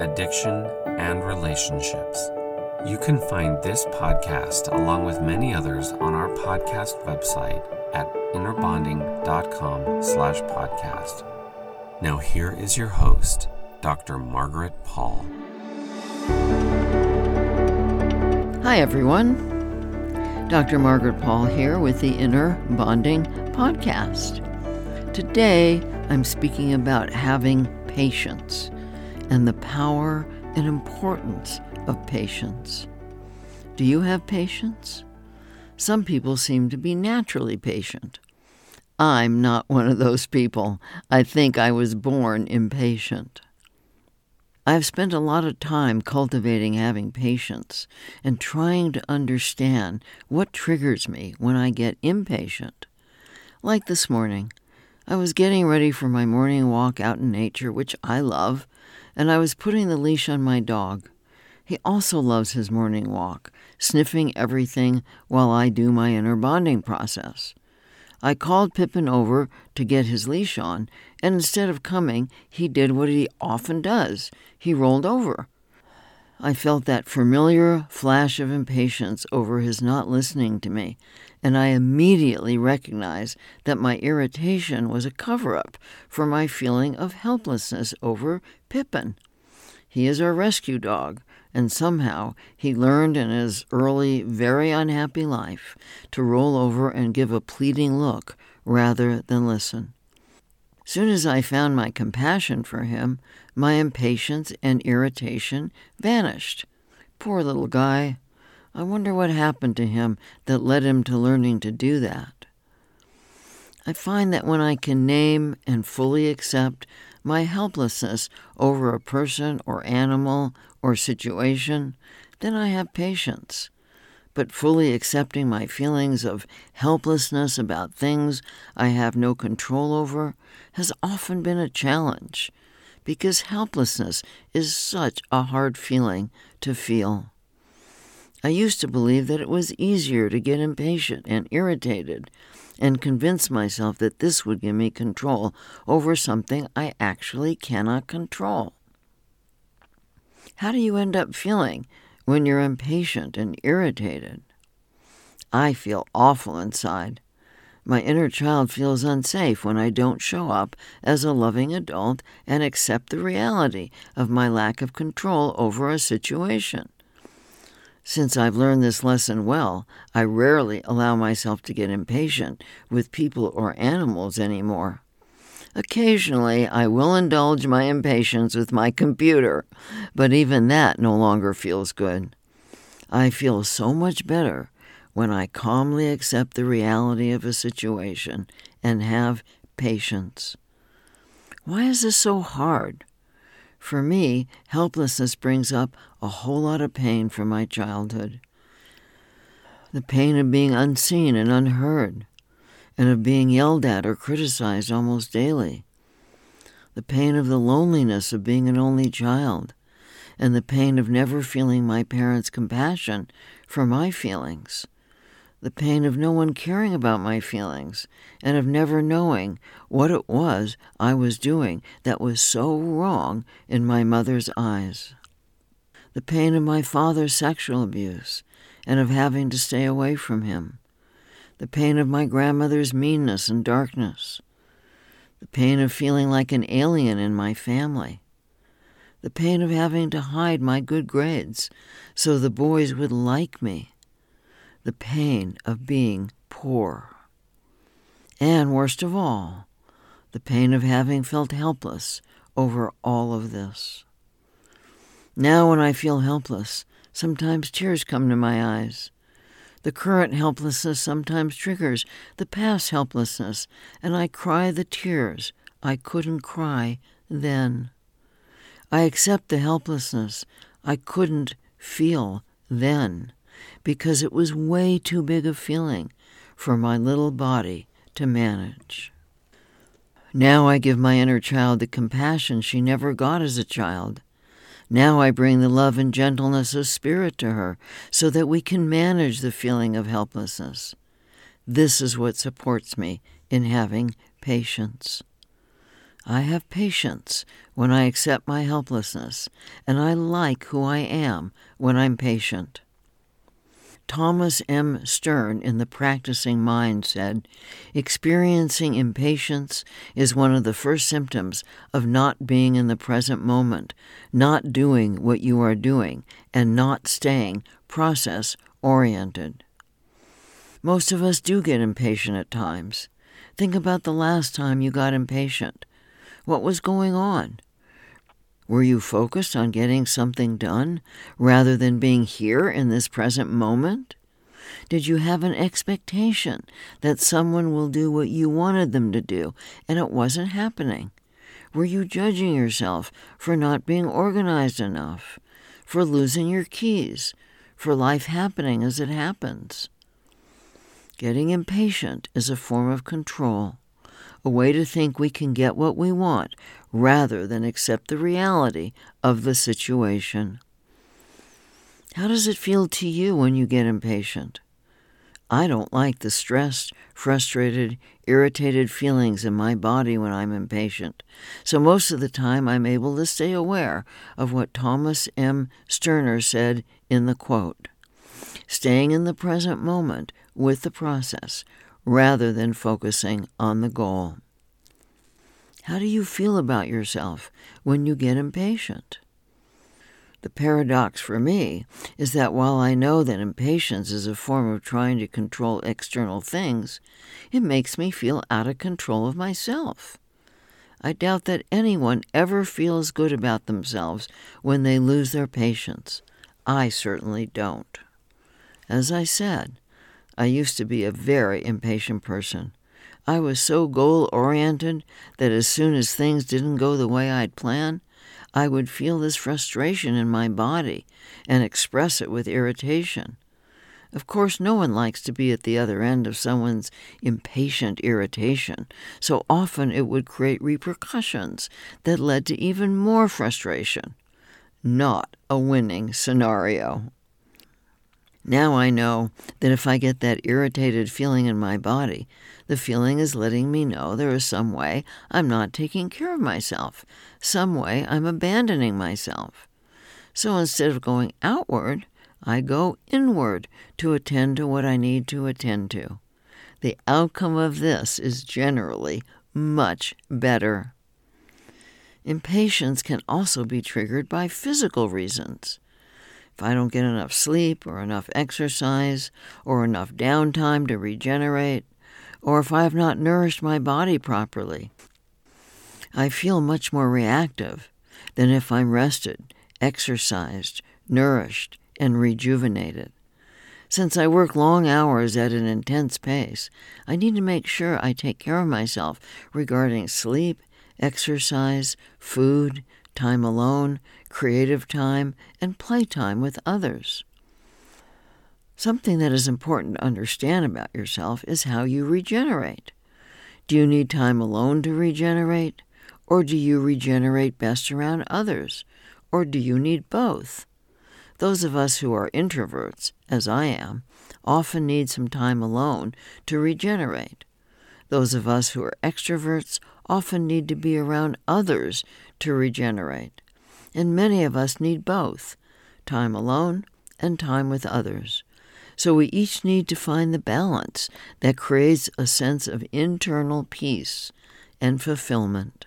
addiction, and relationships. You can find this podcast along with many others on our podcast website at innerbonding.com slash podcast. Now here is your host, Dr. Margaret Paul. Hi, everyone. Dr. Margaret Paul here with the Inner Bonding Podcast. Today, I'm speaking about having patience and the power and importance of patience. Do you have patience? Some people seem to be naturally patient. I'm not one of those people. I think I was born impatient. I've spent a lot of time cultivating having patience and trying to understand what triggers me when I get impatient. Like this morning, I was getting ready for my morning walk out in nature, which I love, and I was putting the leash on my dog. He also loves his morning walk, sniffing everything while I do my inner bonding process. I called Pippin over to get his leash on, and instead of coming, he did what he often does he rolled over. I felt that familiar flash of impatience over his not listening to me, and I immediately recognized that my irritation was a cover up for my feeling of helplessness over Pippin. He is our rescue dog, and somehow he learned in his early, very unhappy life to roll over and give a pleading look rather than listen. Soon as I found my compassion for him, my impatience and irritation vanished. Poor little guy. I wonder what happened to him that led him to learning to do that. I find that when I can name and fully accept my helplessness over a person or animal or situation, then I have patience. But fully accepting my feelings of helplessness about things I have no control over has often been a challenge, because helplessness is such a hard feeling to feel. I used to believe that it was easier to get impatient and irritated and convince myself that this would give me control over something I actually cannot control. How do you end up feeling when you're impatient and irritated? I feel awful inside. My inner child feels unsafe when I don't show up as a loving adult and accept the reality of my lack of control over a situation. Since I've learned this lesson well, I rarely allow myself to get impatient with people or animals anymore. Occasionally, I will indulge my impatience with my computer, but even that no longer feels good. I feel so much better when I calmly accept the reality of a situation and have patience. Why is this so hard? For me, helplessness brings up a whole lot of pain from my childhood. The pain of being unseen and unheard, and of being yelled at or criticized almost daily. The pain of the loneliness of being an only child, and the pain of never feeling my parents' compassion for my feelings. the pain of no one caring about my feelings and of never knowing what it was I was doing that was so wrong in my mother's eyes, the pain of my father's sexual abuse and of having to stay away from him, the pain of my grandmother's meanness and darkness, the pain of feeling like an alien in my family, the pain of having to hide my good grades so the boys would like me the pain of being poor. And worst of all, the pain of having felt helpless over all of this. Now, when I feel helpless, sometimes tears come to my eyes. The current helplessness sometimes triggers the past helplessness, and I cry the tears I couldn't cry then. I accept the helplessness I couldn't feel then because it was way too big a feeling for my little body to manage. Now I give my inner child the compassion she never got as a child. Now I bring the love and gentleness of spirit to her so that we can manage the feeling of helplessness. This is what supports me in having patience. I have patience when I accept my helplessness, and I like who I am when I'm patient. Thomas M. Sterner in The Practicing Mind said, Experiencing impatience is one of the first symptoms of not being in the present moment, not doing what you are doing, and not staying process oriented. Most of us do get impatient at times. Think about the last time you got impatient. What was going on? Were you focused on getting something done rather than being here in this present moment? Did you have an expectation that someone will do what you wanted them to do and it wasn't happening? Were you judging yourself for not being organized enough, for losing your keys, for life happening as it happens? Getting impatient is a form of control a way to think we can get what we want rather than accept the reality of the situation. How does it feel to you when you get impatient? I don't like the stressed, frustrated, irritated feelings in my body when I'm impatient, so most of the time I'm able to stay aware of what Thomas M. Sterner said in the quote staying in the present moment with the process rather than focusing on the goal. How do you feel about yourself when you get impatient? The paradox for me is that while I know that impatience is a form of trying to control external things, it makes me feel out of control of myself. I doubt that anyone ever feels good about themselves when they lose their patience. I certainly don't. As I said, I used to be a very impatient person. I was so goal oriented that as soon as things didn't go the way I'd planned, I would feel this frustration in my body and express it with irritation. Of course, no one likes to be at the other end of someone's impatient irritation, so often it would create repercussions that led to even more frustration. Not a winning scenario. Now I know that if I get that irritated feeling in my body, the feeling is letting me know there is some way I'm not taking care of myself, some way I'm abandoning myself. So instead of going outward, I go inward to attend to what I need to attend to. The outcome of this is generally much better. Impatience can also be triggered by physical reasons if I don't get enough sleep or enough exercise or enough downtime to regenerate, or if I have not nourished my body properly, I feel much more reactive than if I'm rested, exercised, nourished, and rejuvenated. Since I work long hours at an intense pace, I need to make sure I take care of myself regarding sleep, exercise, food, time alone, creative time, and playtime with others. Something that is important to understand about yourself is how you regenerate. Do you need time alone to regenerate? Or do you regenerate best around others? Or do you need both? Those of us who are introverts, as I am, often need some time alone to regenerate. Those of us who are extroverts often need to be around others to regenerate. And many of us need both time alone and time with others. So we each need to find the balance that creates a sense of internal peace and fulfillment.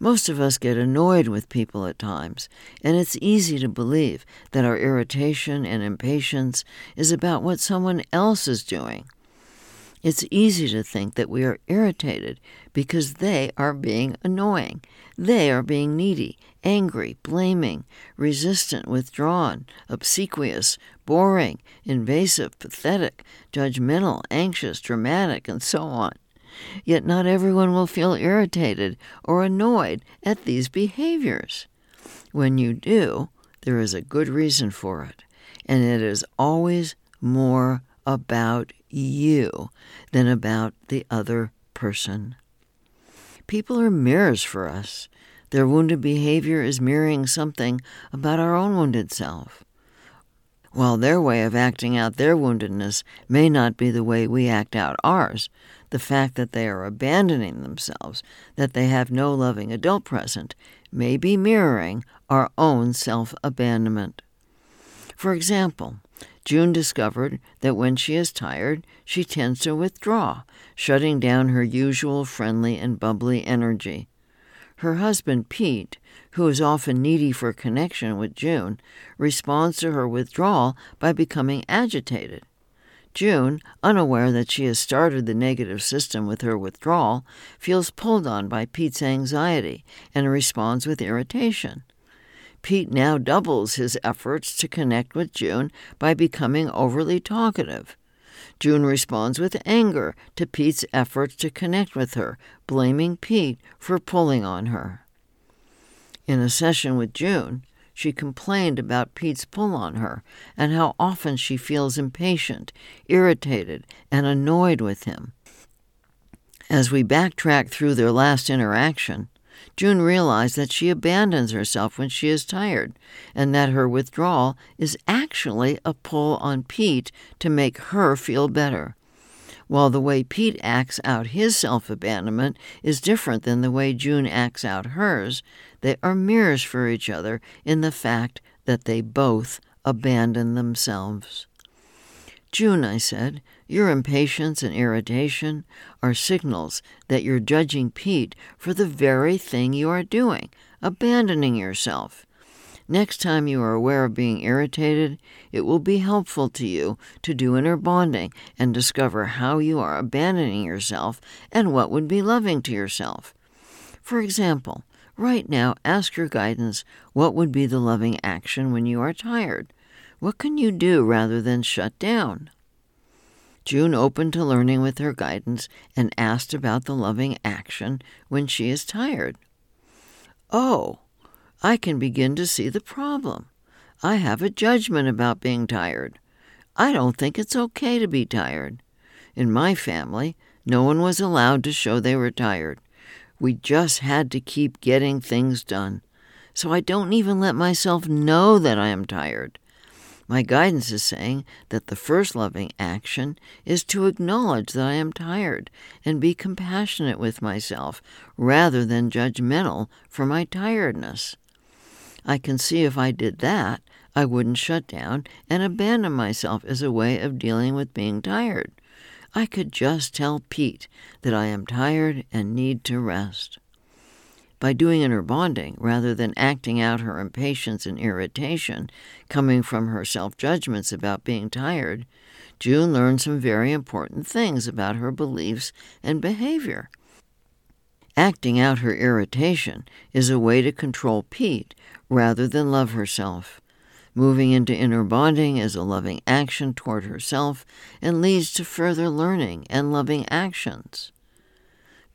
Most of us get annoyed with people at times, and it's easy to believe that our irritation and impatience is about what someone else is doing. It's easy to think that we are irritated because they are being annoying. They are being needy, angry, blaming, resistant, withdrawn, obsequious, boring, invasive, pathetic, judgmental, anxious, dramatic, and so on. Yet not everyone will feel irritated or annoyed at these behaviors. When you do, there is a good reason for it, and it is always more about you than about the other person. People are mirrors for us. Their wounded behavior is mirroring something about our own wounded self. While their way of acting out their woundedness may not be the way we act out ours, the fact that they are abandoning themselves, that they have no loving adult present, may be mirroring our own self abandonment. For example, June discovered that when she is tired, she tends to withdraw, shutting down her usual friendly and bubbly energy. Her husband, Pete, who is often needy for connection with June, responds to her withdrawal by becoming agitated. June, unaware that she has started the negative system with her withdrawal, feels pulled on by Pete's anxiety and responds with irritation. Pete now doubles his efforts to connect with June by becoming overly talkative. June responds with anger to Pete's efforts to connect with her, blaming Pete for pulling on her. In a session with June, she complained about Pete's pull on her and how often she feels impatient, irritated, and annoyed with him. As we backtrack through their last interaction, June realized that she abandons herself when she is tired, and that her withdrawal is actually a pull on Pete to make her feel better. While the way Pete acts out his self abandonment is different than the way June acts out hers, they are mirrors for each other in the fact that they both abandon themselves. June, I said, your impatience and irritation are signals that you're judging Pete for the very thing you are doing, abandoning yourself. Next time you are aware of being irritated, it will be helpful to you to do inner bonding and discover how you are abandoning yourself and what would be loving to yourself. For example, Right now, ask your guidance what would be the loving action when you are tired? What can you do rather than shut down? June opened to learning with her guidance and asked about the loving action when she is tired. Oh, I can begin to see the problem. I have a judgment about being tired. I don't think it's okay to be tired. In my family, no one was allowed to show they were tired. We just had to keep getting things done. So I don't even let myself know that I am tired. My guidance is saying that the first loving action is to acknowledge that I am tired and be compassionate with myself rather than judgmental for my tiredness. I can see if I did that, I wouldn't shut down and abandon myself as a way of dealing with being tired. I could just tell Pete that I am tired and need to rest. By doing inner bonding, rather than acting out her impatience and irritation coming from her self judgments about being tired, June learned some very important things about her beliefs and behavior. Acting out her irritation is a way to control Pete rather than love herself. Moving into inner bonding is a loving action toward herself and leads to further learning and loving actions.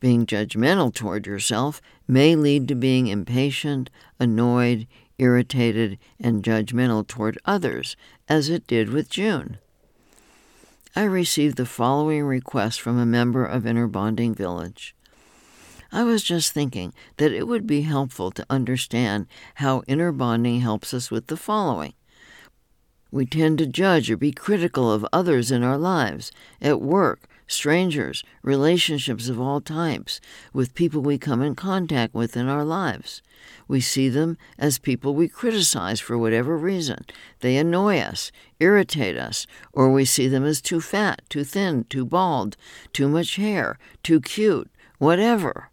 Being judgmental toward yourself may lead to being impatient, annoyed, irritated, and judgmental toward others, as it did with June. I received the following request from a member of Inner Bonding Village. I was just thinking that it would be helpful to understand how inner bonding helps us with the following We tend to judge or be critical of others in our lives, at work, strangers, relationships of all types, with people we come in contact with in our lives. We see them as people we criticize for whatever reason. They annoy us, irritate us, or we see them as too fat, too thin, too bald, too much hair, too cute, whatever.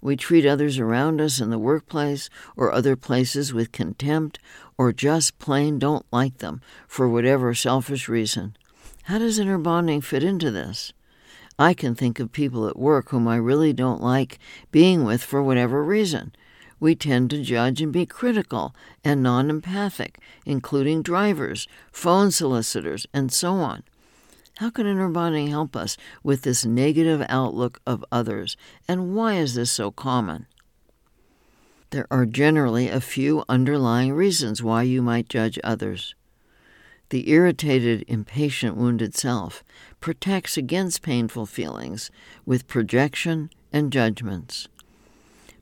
We treat others around us in the workplace or other places with contempt or just plain don't like them for whatever selfish reason. How does inner bonding fit into this? I can think of people at work whom I really don't like being with for whatever reason. We tend to judge and be critical and non empathic, including drivers, phone solicitors, and so on. How can inner bonding help us with this negative outlook of others, and why is this so common? There are generally a few underlying reasons why you might judge others. The irritated, impatient, wounded self protects against painful feelings with projection and judgments.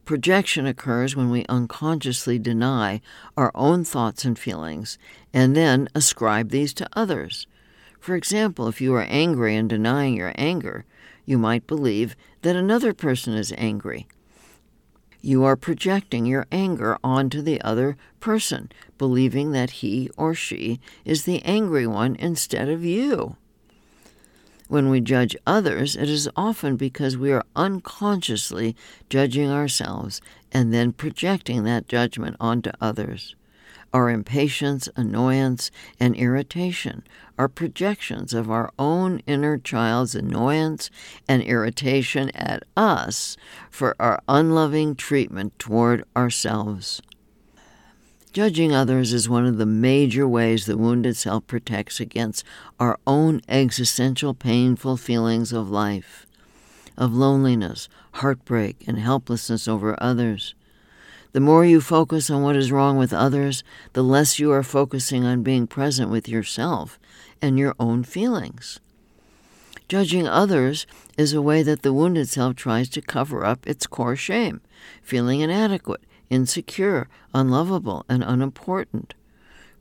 Projection occurs when we unconsciously deny our own thoughts and feelings and then ascribe these to others. For example, if you are angry and denying your anger, you might believe that another person is angry you are projecting your anger onto the other person, believing that he or she is the angry one instead of you. When we judge others, it is often because we are unconsciously judging ourselves and then projecting that judgment onto others. Our impatience, annoyance, and irritation are projections of our own inner child's annoyance and irritation at us for our unloving treatment toward ourselves. Judging others is one of the major ways the wounded self protects against our own existential painful feelings of life, of loneliness, heartbreak, and helplessness over others. The more you focus on what is wrong with others, the less you are focusing on being present with yourself and your own feelings. Judging others is a way that the wounded self tries to cover up its core shame, feeling inadequate, insecure, unlovable, and unimportant.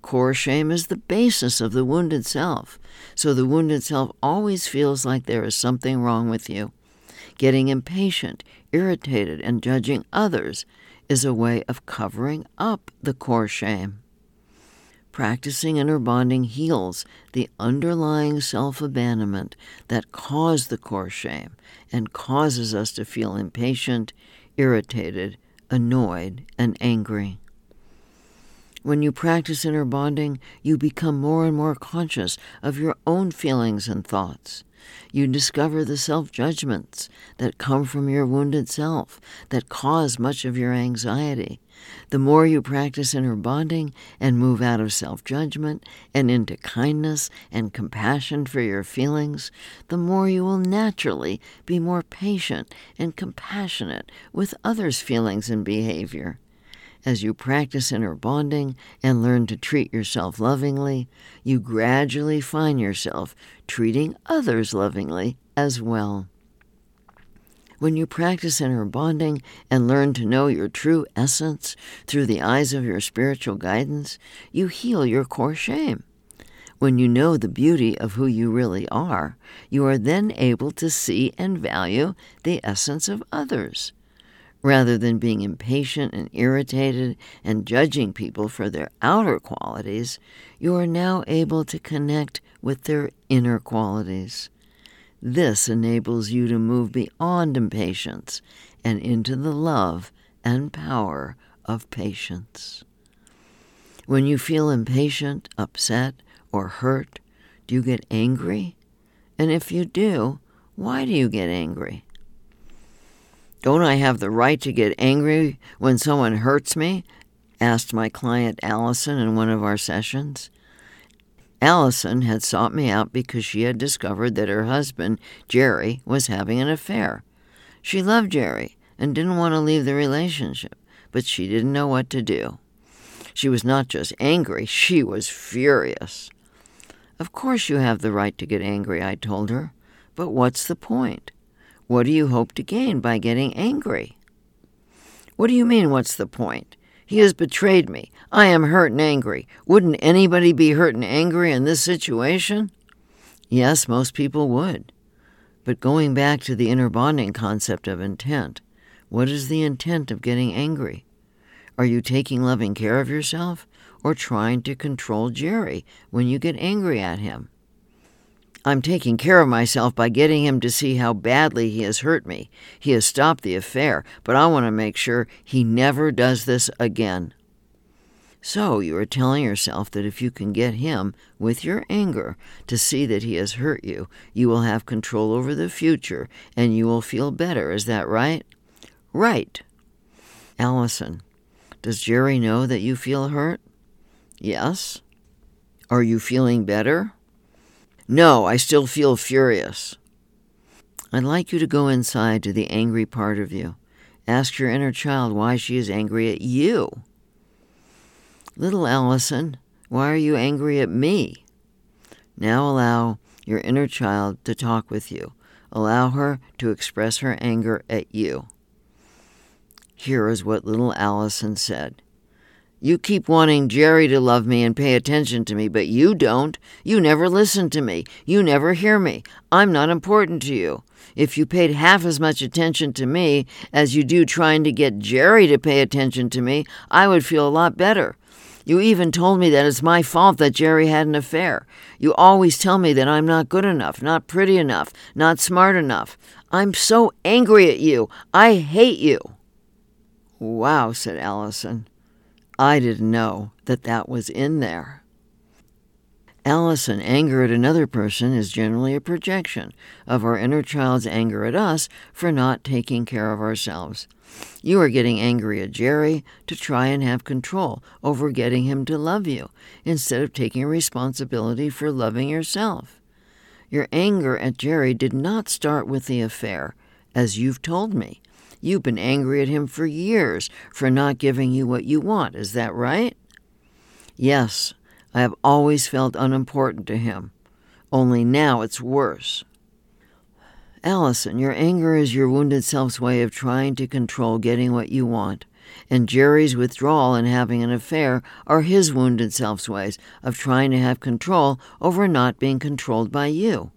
Core shame is the basis of the wounded self, so the wounded self always feels like there is something wrong with you. Getting impatient, irritated, and judging others is a way of covering up the core shame. Practicing inner bonding heals the underlying self abandonment that caused the core shame and causes us to feel impatient, irritated, annoyed, and angry. When you practice inner bonding, you become more and more conscious of your own feelings and thoughts. You discover the self judgments that come from your wounded self that cause much of your anxiety. The more you practice inner bonding and move out of self judgment and into kindness and compassion for your feelings, the more you will naturally be more patient and compassionate with others' feelings and behavior. As you practice inner bonding and learn to treat yourself lovingly, you gradually find yourself treating others lovingly as well. When you practice inner bonding and learn to know your true essence through the eyes of your spiritual guidance, you heal your core shame. When you know the beauty of who you really are, you are then able to see and value the essence of others. Rather than being impatient and irritated and judging people for their outer qualities, you are now able to connect with their inner qualities. This enables you to move beyond impatience and into the love and power of patience. When you feel impatient, upset, or hurt, do you get angry? And if you do, why do you get angry? Don't I have the right to get angry when someone hurts me? asked my client Allison in one of our sessions. Allison had sought me out because she had discovered that her husband, Jerry, was having an affair. She loved Jerry and didn't want to leave the relationship, but she didn't know what to do. She was not just angry, she was furious. Of course, you have the right to get angry, I told her, but what's the point? What do you hope to gain by getting angry? What do you mean, what's the point? He has betrayed me. I am hurt and angry. Wouldn't anybody be hurt and angry in this situation? Yes, most people would. But going back to the inner bonding concept of intent, what is the intent of getting angry? Are you taking loving care of yourself or trying to control Jerry when you get angry at him? I'm taking care of myself by getting him to see how badly he has hurt me. He has stopped the affair, but I want to make sure he never does this again. So you are telling yourself that if you can get him, with your anger, to see that he has hurt you, you will have control over the future and you will feel better. Is that right? Right. Allison, does Jerry know that you feel hurt? Yes. Are you feeling better? No, I still feel furious. I'd like you to go inside to the angry part of you. Ask your inner child why she is angry at you. Little Allison, why are you angry at me? Now allow your inner child to talk with you. Allow her to express her anger at you. Here is what little Allison said you keep wanting Jerry to love me and pay attention to me, but you don't. You never listen to me. You never hear me. I'm not important to you. If you paid half as much attention to me as you do trying to get Jerry to pay attention to me, I would feel a lot better. You even told me that it's my fault that Jerry had an affair. You always tell me that I'm not good enough, not pretty enough, not smart enough. I'm so angry at you. I hate you. Wow, said Allison. I didn't know that that was in there. Allison, anger at another person is generally a projection of our inner child's anger at us for not taking care of ourselves. You are getting angry at Jerry to try and have control over getting him to love you instead of taking responsibility for loving yourself. Your anger at Jerry did not start with the affair, as you've told me. You've been angry at him for years for not giving you what you want. Is that right? Yes, I have always felt unimportant to him. Only now it's worse. Allison, your anger is your wounded self's way of trying to control getting what you want, and Jerry's withdrawal and having an affair are his wounded self's ways of trying to have control over not being controlled by you.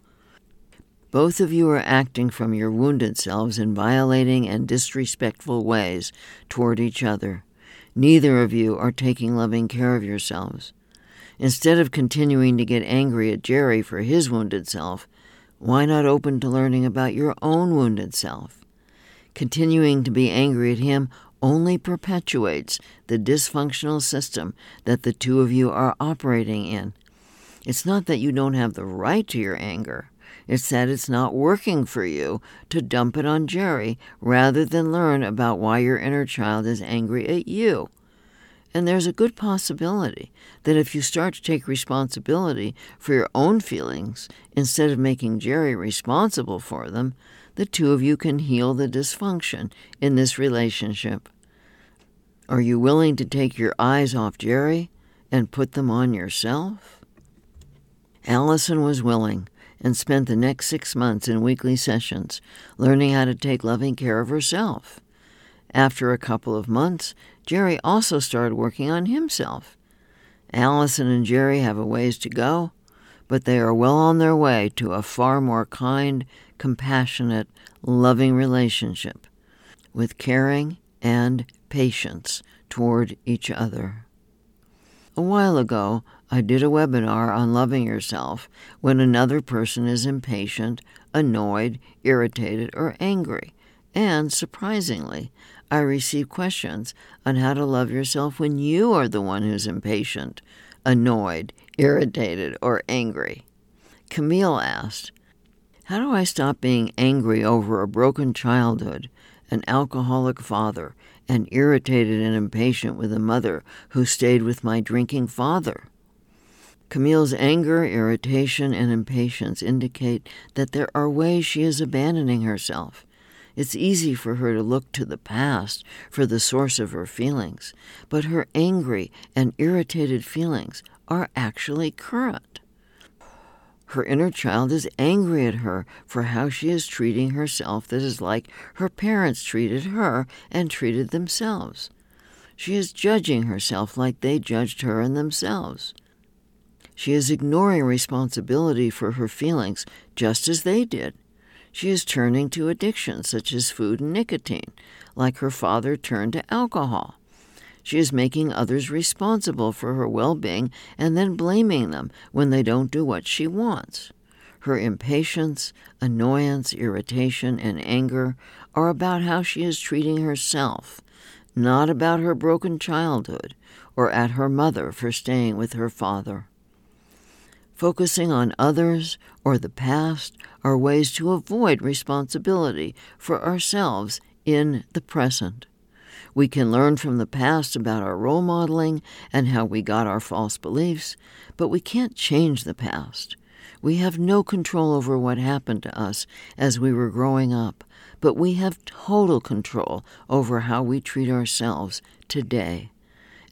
Both of you are acting from your wounded selves in violating and disrespectful ways toward each other. Neither of you are taking loving care of yourselves. Instead of continuing to get angry at Jerry for his wounded self, why not open to learning about your own wounded self? Continuing to be angry at him only perpetuates the dysfunctional system that the two of you are operating in. It's not that you don't have the right to your anger. It's that it's not working for you to dump it on Jerry rather than learn about why your inner child is angry at you. And there's a good possibility that if you start to take responsibility for your own feelings instead of making Jerry responsible for them, the two of you can heal the dysfunction in this relationship. Are you willing to take your eyes off Jerry and put them on yourself? Allison was willing and spent the next six months in weekly sessions learning how to take loving care of herself. After a couple of months, Jerry also started working on himself. Allison and Jerry have a ways to go, but they are well on their way to a far more kind, compassionate, loving relationship with caring and patience toward each other. A while ago, I did a webinar on loving yourself when another person is impatient, annoyed, irritated, or angry. And surprisingly, I received questions on how to love yourself when you are the one who's impatient, annoyed, irritated, or angry. Camille asked, How do I stop being angry over a broken childhood, an alcoholic father, and irritated and impatient with a mother who stayed with my drinking father? Camille's anger, irritation, and impatience indicate that there are ways she is abandoning herself. It's easy for her to look to the past for the source of her feelings, but her angry and irritated feelings are actually current. Her inner child is angry at her for how she is treating herself that is like her parents treated her and treated themselves. She is judging herself like they judged her and themselves. She is ignoring responsibility for her feelings just as they did. She is turning to addictions such as food and nicotine, like her father turned to alcohol. She is making others responsible for her well being and then blaming them when they don't do what she wants. Her impatience, annoyance, irritation, and anger are about how she is treating herself, not about her broken childhood or at her mother for staying with her father. Focusing on others or the past are ways to avoid responsibility for ourselves in the present. We can learn from the past about our role modeling and how we got our false beliefs, but we can't change the past. We have no control over what happened to us as we were growing up, but we have total control over how we treat ourselves today.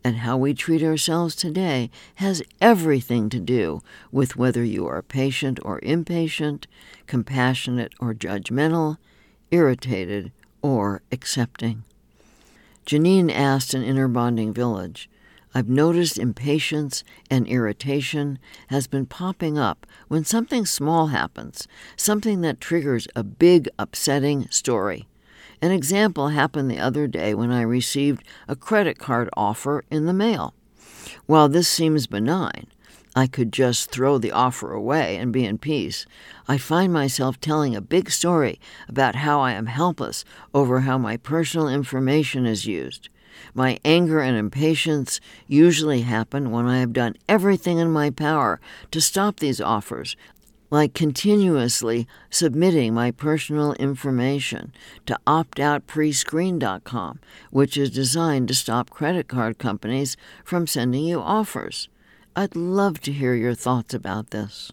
And how we treat ourselves today has everything to do with whether you are patient or impatient, compassionate or judgmental, irritated or accepting. Janine asked in Inner Bonding Village, I've noticed impatience and irritation has been popping up when something small happens, something that triggers a big, upsetting story. An example happened the other day when I received a credit card offer in the mail. While this seems benign, I could just throw the offer away and be in peace. I find myself telling a big story about how I am helpless over how my personal information is used. My anger and impatience usually happen when I have done everything in my power to stop these offers, like continuously submitting my personal information to optoutprescreen.com, which is designed to stop credit card companies from sending you offers. I'd love to hear your thoughts about this.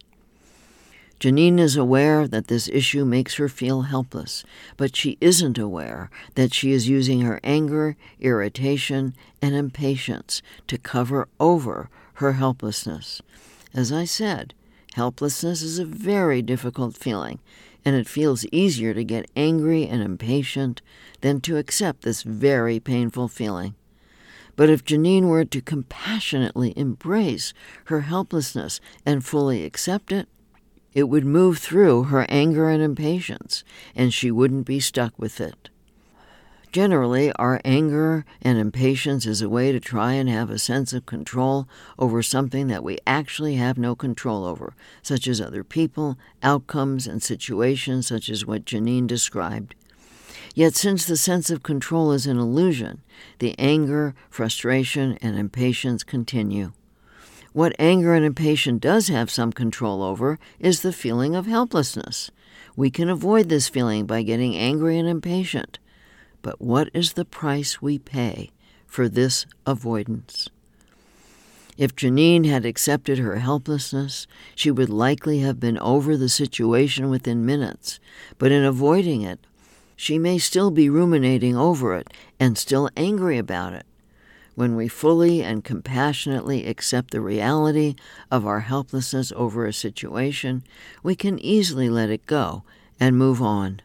Janine is aware that this issue makes her feel helpless, but she isn't aware that she is using her anger, irritation, and impatience to cover over her helplessness. As I said, helplessness is a very difficult feeling, and it feels easier to get angry and impatient than to accept this very painful feeling. But if Janine were to compassionately embrace her helplessness and fully accept it, it would move through her anger and impatience, and she wouldn't be stuck with it. Generally, our anger and impatience is a way to try and have a sense of control over something that we actually have no control over, such as other people, outcomes, and situations such as what Janine described. Yet, since the sense of control is an illusion, the anger, frustration, and impatience continue. What anger and impatience does have some control over is the feeling of helplessness. We can avoid this feeling by getting angry and impatient. But what is the price we pay for this avoidance? If Janine had accepted her helplessness, she would likely have been over the situation within minutes. But in avoiding it, she may still be ruminating over it and still angry about it. When we fully and compassionately accept the reality of our helplessness over a situation, we can easily let it go and move on.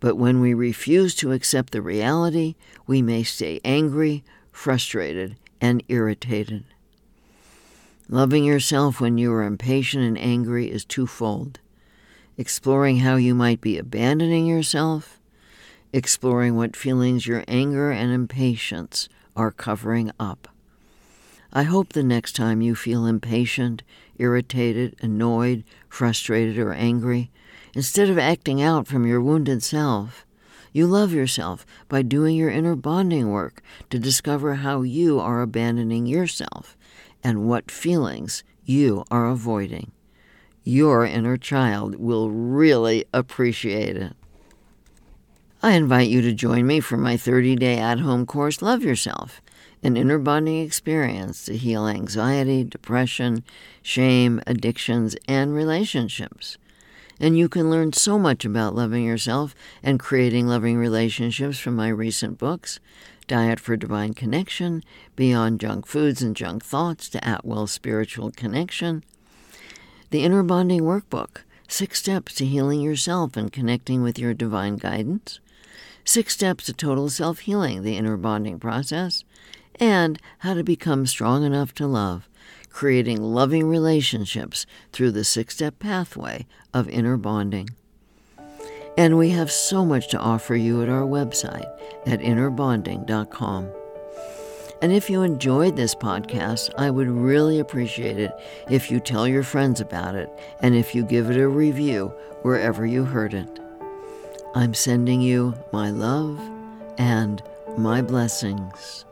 But when we refuse to accept the reality, we may stay angry, frustrated, and irritated. Loving yourself when you are impatient and angry is twofold exploring how you might be abandoning yourself, exploring what feelings your anger and impatience are covering up. I hope the next time you feel impatient, irritated, annoyed, frustrated, or angry, instead of acting out from your wounded self, you love yourself by doing your inner bonding work to discover how you are abandoning yourself and what feelings you are avoiding. Your inner child will really appreciate it. I invite you to join me for my 30 day at home course, Love Yourself, an inner bonding experience to heal anxiety, depression, shame, addictions, and relationships. And you can learn so much about loving yourself and creating loving relationships from my recent books Diet for Divine Connection, Beyond Junk Foods and Junk Thoughts to At Will Spiritual Connection, the Inner Bonding Workbook Six Steps to Healing Yourself and Connecting with Your Divine Guidance Six Steps to Total Self Healing, the Inner Bonding Process, and how to become strong enough to love, creating loving relationships through the six step pathway of inner bonding. And we have so much to offer you at our website at innerbonding.com. And if you enjoyed this podcast, I would really appreciate it if you tell your friends about it and if you give it a review wherever you heard it. I'm sending you my love and my blessings.